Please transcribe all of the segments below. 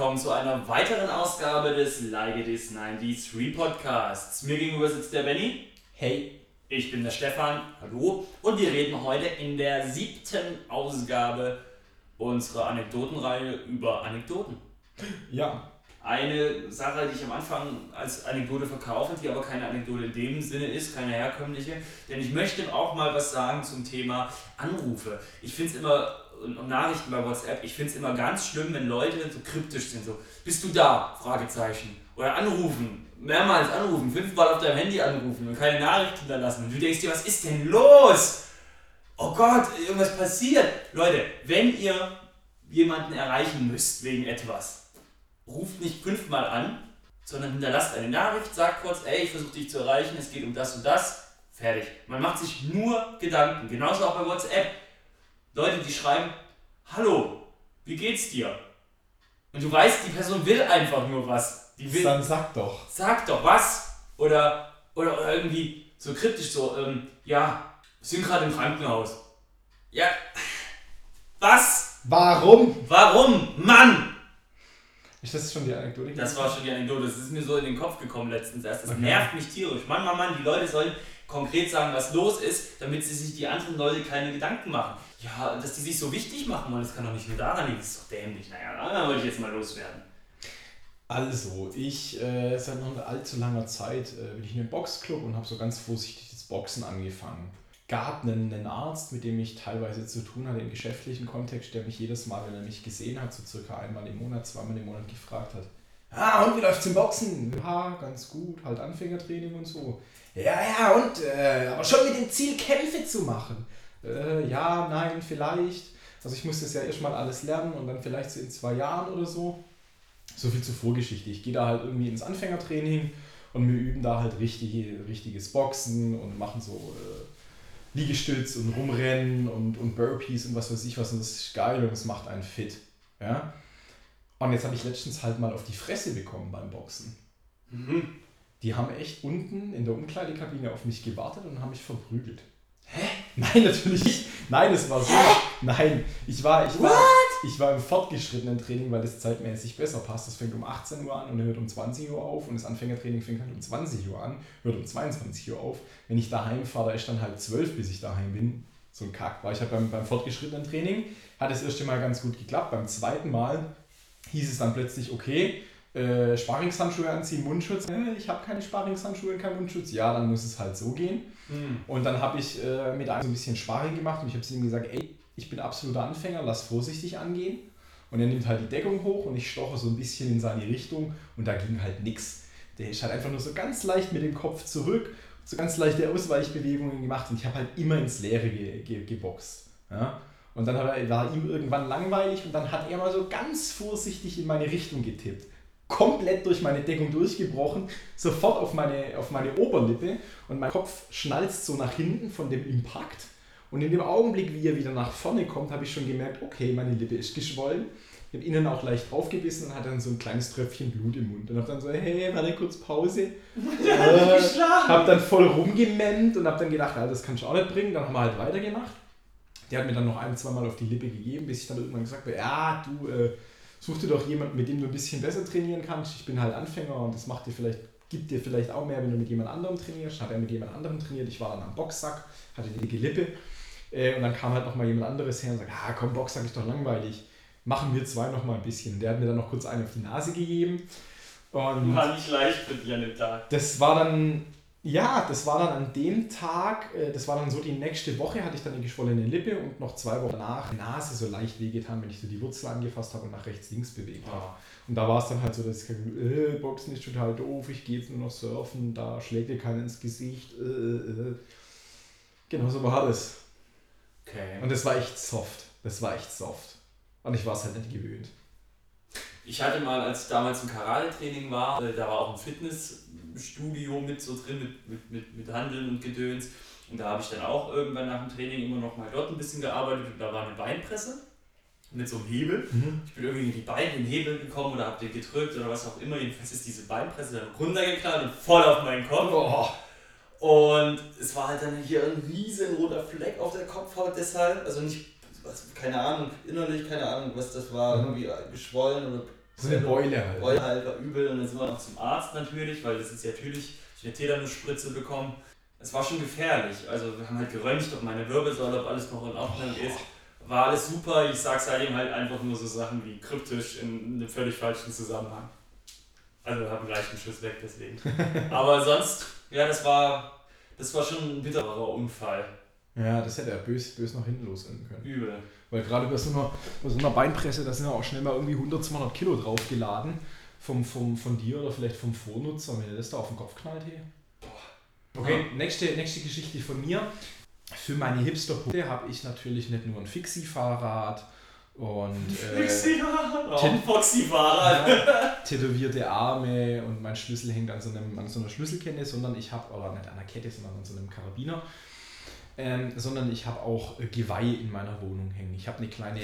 willkommen zu einer weiteren Ausgabe des Like It Is 93 Podcasts. Mir gegenüber sitzt der Benny. Hey. Ich bin der Stefan. Hallo. Und wir reden heute in der siebten Ausgabe unserer Anekdotenreihe über Anekdoten. Ja. Eine Sache, die ich am Anfang als Anekdote verkaufe, die aber keine Anekdote in dem Sinne ist, keine herkömmliche. Denn ich möchte auch mal was sagen zum Thema Anrufe. Ich finde es immer und Nachrichten bei WhatsApp, ich finde es immer ganz schlimm, wenn Leute so kryptisch sind, so, bist du da? Fragezeichen. Oder anrufen, mehrmals anrufen, fünfmal auf deinem Handy anrufen und keine Nachricht hinterlassen. Und du denkst dir, was ist denn los? Oh Gott, irgendwas passiert. Leute, wenn ihr jemanden erreichen müsst wegen etwas, ruft nicht fünfmal an, sondern hinterlasst eine Nachricht, sagt kurz, ey, ich versuche dich zu erreichen, es geht um das und das. Fertig. Man macht sich nur Gedanken. Genauso auch bei WhatsApp. Leute, die schreiben, hallo, wie geht's dir? Und du weißt, die Person will einfach nur was. Die will, Dann sag doch. Sag doch was. Oder, oder, oder irgendwie so kritisch so, ähm, ja, wir sind gerade im Krankenhaus. Ja, was? Warum? Warum? Mann! Ist das schon die Anekdote? Das war schon die Anekdote, das ist mir so in den Kopf gekommen letztens erst. Das Okay. nervt mich tierisch. Mann, Mann, Mann, die Leute sollen konkret sagen, was los ist, damit sie sich die anderen Leute keine Gedanken machen. Ja, dass die sich so wichtig machen wollen, das kann doch nicht nur daran liegen, das ist doch dämlich. Naja, da wollte ich jetzt mal loswerden. Also, ich äh, seit noch allzu langer Zeit äh, bin ich in einem Boxclub und habe so ganz vorsichtig das Boxen angefangen. Gab einen, einen Arzt, mit dem ich teilweise zu tun hatte im geschäftlichen Kontext, der mich jedes Mal, wenn er mich gesehen hat, so circa einmal im Monat, zweimal im Monat gefragt hat. Ah, und wie läuft's im Boxen? Ja, ganz gut, halt Anfängertraining und so. Ja, ja, und, äh, aber schon mit dem Ziel, Kämpfe zu machen. Äh, ja, nein, vielleicht. Also ich musste es ja erstmal alles lernen und dann vielleicht so in zwei Jahren oder so. So viel zur Vorgeschichte. Ich gehe da halt irgendwie ins Anfängertraining und wir üben da halt richtig, richtiges Boxen und machen so äh, Liegestütz und Rumrennen und, und Burpees und was weiß ich was. Und das ist geil und das macht einen fit. Ja? Und jetzt habe ich letztens halt mal auf die Fresse bekommen beim Boxen. Mhm. Die haben echt unten in der Umkleidekabine auf mich gewartet und haben mich verprügelt. Hä? Nein, natürlich nicht. Nein, es war so. Nein, ich war, ich war, ich war im fortgeschrittenen Training, weil das zeitmäßig besser passt. Das fängt um 18 Uhr an und hört um 20 Uhr auf. Und das Anfängertraining fängt halt um 20 Uhr an, hört um 22 Uhr auf. Wenn ich daheim fahre, da ist dann halb zwölf, bis ich daheim bin. So ein Kack. War ich halt beim, beim fortgeschrittenen Training, hat das erste Mal ganz gut geklappt. Beim zweiten Mal hieß es dann plötzlich, okay, äh, Sparingshandschuhe anziehen, Mundschutz. Äh, ich habe keine Sparingshandschuhe und keinen Mundschutz. Ja, dann muss es halt so gehen. Mhm. Und dann habe ich äh, mit einem so ein bisschen Sparring gemacht und ich habe zu ihm gesagt, ey, ich bin absoluter Anfänger, lass vorsichtig angehen. Und er nimmt halt die Deckung hoch und ich stoche so ein bisschen in seine Richtung und da ging halt nichts. Der ist halt einfach nur so ganz leicht mit dem Kopf zurück, so ganz leichte Ausweichbewegungen gemacht und ich habe halt immer ins Leere ge ge geboxt. Ja? Und dann er, war ihm irgendwann langweilig und dann hat er mal so ganz vorsichtig in meine Richtung getippt. Komplett durch meine Deckung durchgebrochen, sofort auf meine, auf meine Oberlippe und mein Kopf schnalzt so nach hinten von dem Impact. Und in dem Augenblick, wie er wieder nach vorne kommt, habe ich schon gemerkt, okay, meine Lippe ist geschwollen. Ich habe innen auch leicht draufgebissen und hatte dann so ein kleines Tröpfchen Blut im Mund. Und habe dann so, hey, warte kurz Pause. äh, habe dann voll rumgememmt und habe dann gedacht, ja, das kannst du auch nicht bringen. Dann haben wir halt weitergemacht. Der hat mir dann noch ein, zwei Mal auf die Lippe gegeben, bis ich dann irgendwann gesagt habe, ja, du äh, such dir doch jemanden, mit dem du ein bisschen besser trainieren kannst. Ich bin halt Anfänger und das macht dir vielleicht, gibt dir vielleicht auch mehr, wenn du mit jemand anderem trainierst. Hat er mit jemand anderem trainiert. Ich war dann am Boxsack, hatte die dicke Lippe. Äh, und dann kam halt noch mal jemand anderes her und sagt, ah komm, Boxsack ist doch langweilig. Machen wir zwei noch mal ein bisschen. Der hat mir dann noch kurz einen auf die Nase gegeben. Und War nicht leicht für dich an dem Tag. das war dann, ja, das war dann an dem Tag, äh, das war dann so die nächste Woche, hatte ich dann eine geschwollene Lippe und noch zwei Wochen danach Nase so leicht wehgetan, wenn ich so die Wurzel angefasst habe und nach rechts, links bewegt habe. Oh. Und da war es dann halt so, dass ich gesagt habe, äh, Boxen ist total doof, ich gehe jetzt nur noch surfen, da schlägt dir keiner ins Gesicht. Äh, äh. Genau so war das. Okay. Und das war echt soft. Das war echt soft. Und ich war es halt nicht gewöhnt. Ich hatte mal, als ich damals im Karate-Training war, äh, da war auch ein Fitnessstudio mit so drin, mit, mit, mit, mit Handeln und Gedöns. Und da habe ich dann auch irgendwann nach dem Training immer noch mal dort ein bisschen gearbeitet und da war eine Beinpresse mit so einem Hebel. Ich bin irgendwie in die Beine, in den Hebel gekommen oder habe den gedrückt oder was auch immer. Jedenfalls ist diese Beinpresse dann runtergeknallt und voll auf meinen Kopf. Boah. Und es war halt dann hier ein riesen roter Fleck auf der Kopfhaut deshalb. Also nicht, was, keine Ahnung, innerlich, keine Ahnung, was das war, Mhm. irgendwie geschwollen oder So eine Beule halt. Beule halt war übel und dann sind wir noch zum Arzt natürlich, weil das ist ja natürlich, ich eine Tetanusspritze bekommen. Es war schon gefährlich. Also wir haben halt geröntgt, ob meine Wirbelsäule, ob alles noch in Ordnung ist. War alles super. Ich sag seitdem halt einfach nur so Sachen wie kryptisch in einem völlig falschen Zusammenhang. Also gleich einen Schuss weg deswegen. Aber sonst, ja, das war, das war schon ein bitterer Unfall. Ja, das hätte er bös, bös nach hinten losrennen können. Übel. Weil gerade bei so, einer, bei so einer Beinpresse, da sind ja auch schnell mal irgendwie 100, 200 Kilo draufgeladen. Vom, vom, von dir oder vielleicht vom Vornutzer. Wenn er das da auf den Kopf knallt, hey. Okay, nächste, nächste Geschichte von mir. Für meine hipster habe ich natürlich nicht nur ein Fixie-Fahrrad und äh, Foxy-Fahrrad. ja, tätowierte Arme und mein Schlüssel hängt an so, einem, an so einer Schlüsselkette, sondern ich habe, oder nicht an einer Kette, sondern an so einem Karabiner, ähm, sondern ich habe auch Geweih in meiner Wohnung hängen. Ich habe eine kleine,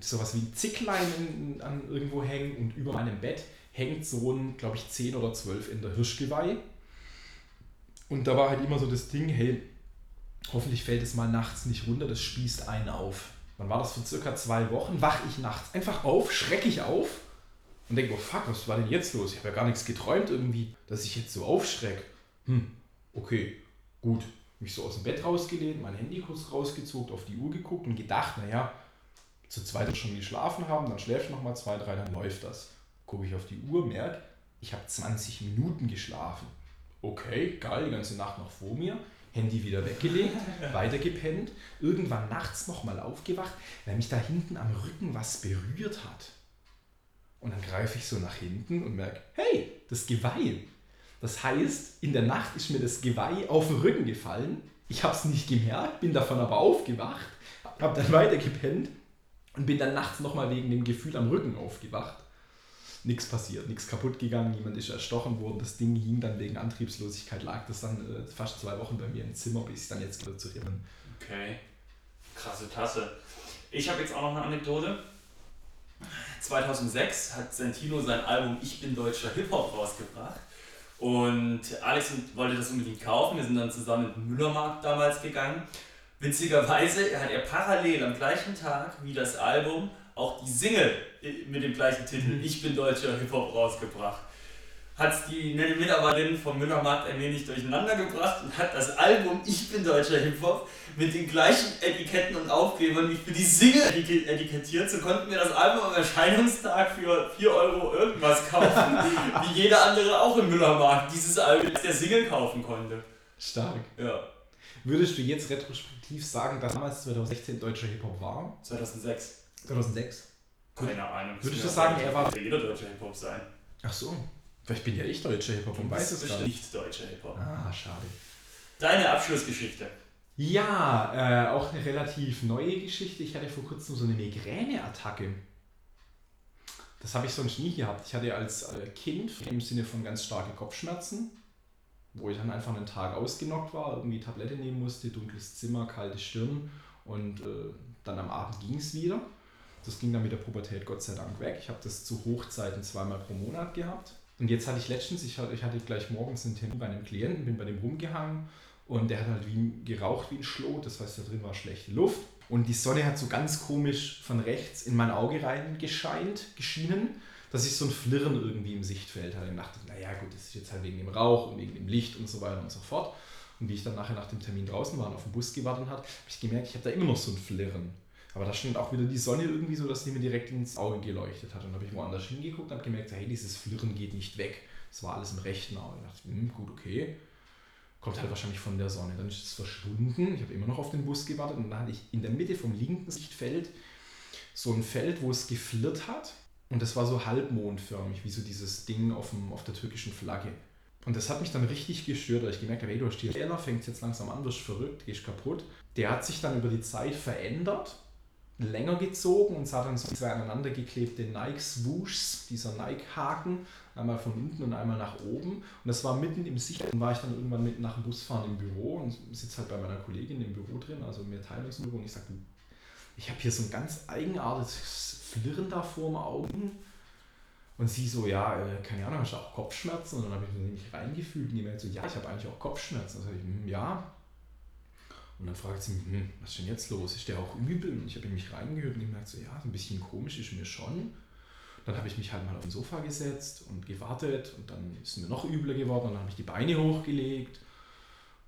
sowas wie ein Zicklein in, an irgendwo hängen und über meinem Bett hängt so ein, glaube ich, 10 oder 12 in der Hirschgeweih. Und da war halt immer so das Ding, hey, hoffentlich fällt es mal nachts nicht runter, das spießt einen auf. Dann war das vor circa zwei Wochen, wach ich nachts einfach auf, schrecke ich auf und denke, oh fuck, was war denn jetzt los? Ich habe ja gar nichts geträumt irgendwie, dass ich jetzt so aufschrecke. Hm, okay, gut. Mich so aus dem Bett rausgelehnt, mein Handy kurz rausgezogen, auf die Uhr geguckt und gedacht, naja, zu zweit schon geschlafen haben, dann schläfst du nochmal zwei, drei, dann läuft das. Gucke ich auf die Uhr, merke, ich habe 20 Minuten geschlafen. Okay, geil, die ganze Nacht noch vor mir. Handy wieder weggelegt, weitergepennt, irgendwann nachts nochmal aufgewacht, weil mich da hinten am Rücken was berührt hat. Und dann greife ich so nach hinten und merke, hey, das Geweih. Das heißt, in der Nacht ist mir das Geweih auf den Rücken gefallen. Ich habe es nicht gemerkt, bin davon aber aufgewacht, habe dann weitergepennt und bin dann nachts nochmal wegen dem Gefühl am Rücken aufgewacht nichts passiert, nichts kaputt gegangen, niemand ist erstochen worden. Das Ding hing dann wegen Antriebslosigkeit, lag das dann äh, fast zwei Wochen bei mir im Zimmer, bis ich dann jetzt wieder zu bin. Okay, krasse Tasse. Ich habe jetzt auch noch eine Anekdote. 2006 hat Santino sein Album Ich bin deutscher Hip-Hop rausgebracht. Und Alex wollte das unbedingt kaufen. Wir sind dann zusammen in den Müllermarkt damals gegangen. Witzigerweise hat er parallel am gleichen Tag wie das Album auch die Single mit dem gleichen Titel mhm. Ich bin deutscher Hip-Hop rausgebracht. Hat die Mitarbeiterin vom Müllermarkt ein wenig durcheinander gebracht und hat das Album Ich bin deutscher Hip-Hop mit den gleichen Etiketten und Aufklebern wie für die Single etikettiert. So konnten wir das Album am Erscheinungstag für 4 Euro irgendwas kaufen, wie jeder andere auch im Müllermarkt dieses Album der Single kaufen konnte. Stark. Ja. Würdest du jetzt retrospektiv sagen, dass damals 2016 deutscher Hip-Hop war? 2006. 2006? Keine Ahnung. Würdest du sagen, er war. jeder deutsche Hip-Hop sein. Ach so. Vielleicht bin ja ich deutscher Hip-Hop und weiß es gar nicht. nicht deutscher Hip-Hop. Ah, schade. Deine Abschlussgeschichte. Ja, äh, auch eine relativ neue Geschichte. Ich hatte vor kurzem so eine Migräneattacke. Das habe ich sonst nie gehabt. Ich hatte als äh, Kind im Sinne von ganz starke Kopfschmerzen, wo ich dann einfach einen Tag ausgenockt war, irgendwie Tablette nehmen musste, dunkles Zimmer, kalte Stirn und äh, dann am Abend ging es wieder. Das ging dann mit der Pubertät Gott sei Dank weg. Ich habe das zu Hochzeiten zweimal pro Monat gehabt. Und jetzt hatte ich letztens, ich hatte, ich hatte gleich morgens einen Termin bei einem Klienten, bin bei dem rumgehangen und der hat halt wie geraucht wie ein Schlot, das heißt, da drin war schlechte Luft. Und die Sonne hat so ganz komisch von rechts in mein Auge rein gescheint, geschienen, dass ich so ein Flirren irgendwie im Sichtfeld hatte. Und dachte, naja gut, das ist jetzt halt wegen dem Rauch und wegen dem Licht und so weiter und so fort. Und wie ich dann nachher nach dem Termin draußen war und auf den Bus gewartet habe, habe ich gemerkt, ich habe da immer noch so ein Flirren. Aber da stand auch wieder die Sonne irgendwie so, dass die mir direkt ins Auge geleuchtet hat. Und habe ich woanders hingeguckt und habe gemerkt, hey, dieses Flirren geht nicht weg. Es war alles im rechten Auge. Da dachte ich, hm, gut, okay. Kommt halt wahrscheinlich von der Sonne. Dann ist es verschwunden. Ich habe immer noch auf den Bus gewartet und dann hatte ich in der Mitte vom linken Sichtfeld so ein Feld, wo es geflirrt hat. Und das war so halbmondförmig, wie so dieses Ding auf, dem, auf der türkischen Flagge. Und das hat mich dann richtig gestört, weil ich gemerkt habe, hey, du hast die Fehler, fängt jetzt langsam an, wirst verrückt, gehst kaputt. Der hat sich dann über die Zeit verändert länger gezogen und hat dann so zwei aneinander geklebte Nike Swooshs, dieser Nike-Haken, einmal von unten und einmal nach oben. Und das war mitten im Sicht. Dann war ich dann irgendwann mit nach dem Busfahren im Büro und sitze halt bei meiner Kollegin im Büro drin, also mir teilen uns Büro und ich sage, ich habe hier so ein ganz eigenartiges Flirren da vor dem Augen. Und sie so, ja, äh, keine Ahnung, hast du auch Kopfschmerzen? Und dann habe ich mich reingefühlt und die meinte so, ja, ich habe eigentlich auch Kopfschmerzen. Sage ich, hm, ja, und dann fragt sie mich, hm, was ist denn jetzt los? Ist der auch übel? Und ich habe in mich reingehört und gemerkt, so, ja, ein bisschen komisch ist mir schon. Dann habe ich mich halt mal auf den Sofa gesetzt und gewartet und dann ist mir noch übler geworden. Dann habe ich die Beine hochgelegt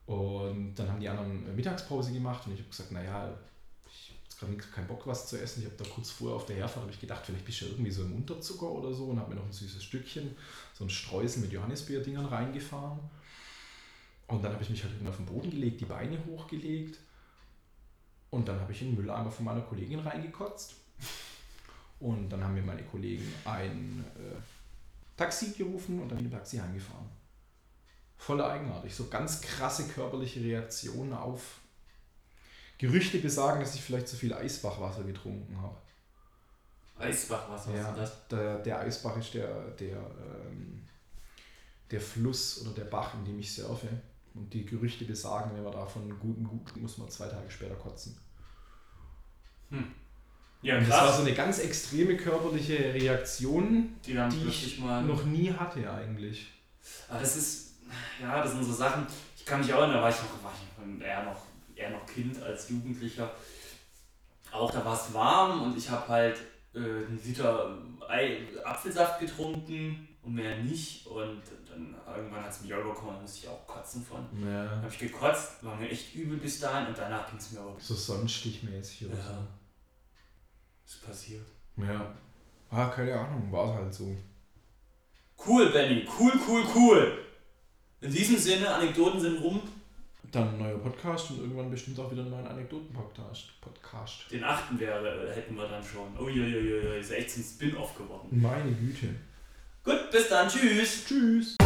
und dann haben die anderen Mittagspause gemacht und ich habe gesagt, naja, ich habe gerade keinen Bock was zu essen. Ich habe da kurz vorher auf der Herfahrt ich gedacht, vielleicht bist du irgendwie so im Unterzucker oder so und habe mir noch ein süßes Stückchen, so ein Streusel mit Johannisbeer-Dingern reingefahren. Und dann habe ich mich halt auf den Boden gelegt, die Beine hochgelegt und dann habe ich in den Mülleimer von meiner Kollegin reingekotzt. Und dann haben mir meine Kollegen ein äh, Taxi gerufen und dann bin ich im Taxi heimgefahren. Voll eigenartig. So ganz krasse körperliche Reaktionen auf Gerüchte besagen, dass ich vielleicht zu viel Eisbachwasser getrunken habe. Eisbachwasser, ja, was ist das? Der, der Eisbach ist der, der, ähm, der Fluss oder der Bach, in dem ich surfe. Und die Gerüchte besagen, wenn man davon guten gut, muss man zwei Tage später kotzen. Hm. Ja, Und das war so eine ganz extreme körperliche Reaktion, die die ich mal. noch nie hatte eigentlich. Aber das ist, ja, das sind so Sachen. Ich kann mich auch erinnern, da war ich noch, war ich eher noch, eher noch Kind als Jugendlicher. Auch da war es warm und ich habe halt einen Liter Ei, Apfelsaft getrunken und mehr nicht. Und dann irgendwann hat es mich auch überkommen, da musste ich auch kotzen von. Dann Ja. habe ich gekotzt, war mir echt übel bis dahin und danach ging es mir aber. So sonnenstichmäßig oder Ja. Ist passiert. so. Ja. Ah, keine Ahnung, war halt so. Cool, Benny. Cool, cool, cool. In diesem Sinne, Anekdoten sind rum. Dann ein neuer Podcast und irgendwann bestimmt auch wieder einen neuen Anekdoten-Podcast. Podcast. Den achten wäre, äh, hätten wir dann schon. Uiuiui, ist echt ein Spin-off geworden. Meine Güte. Gut, bis dann. Tschüss. Tschüss.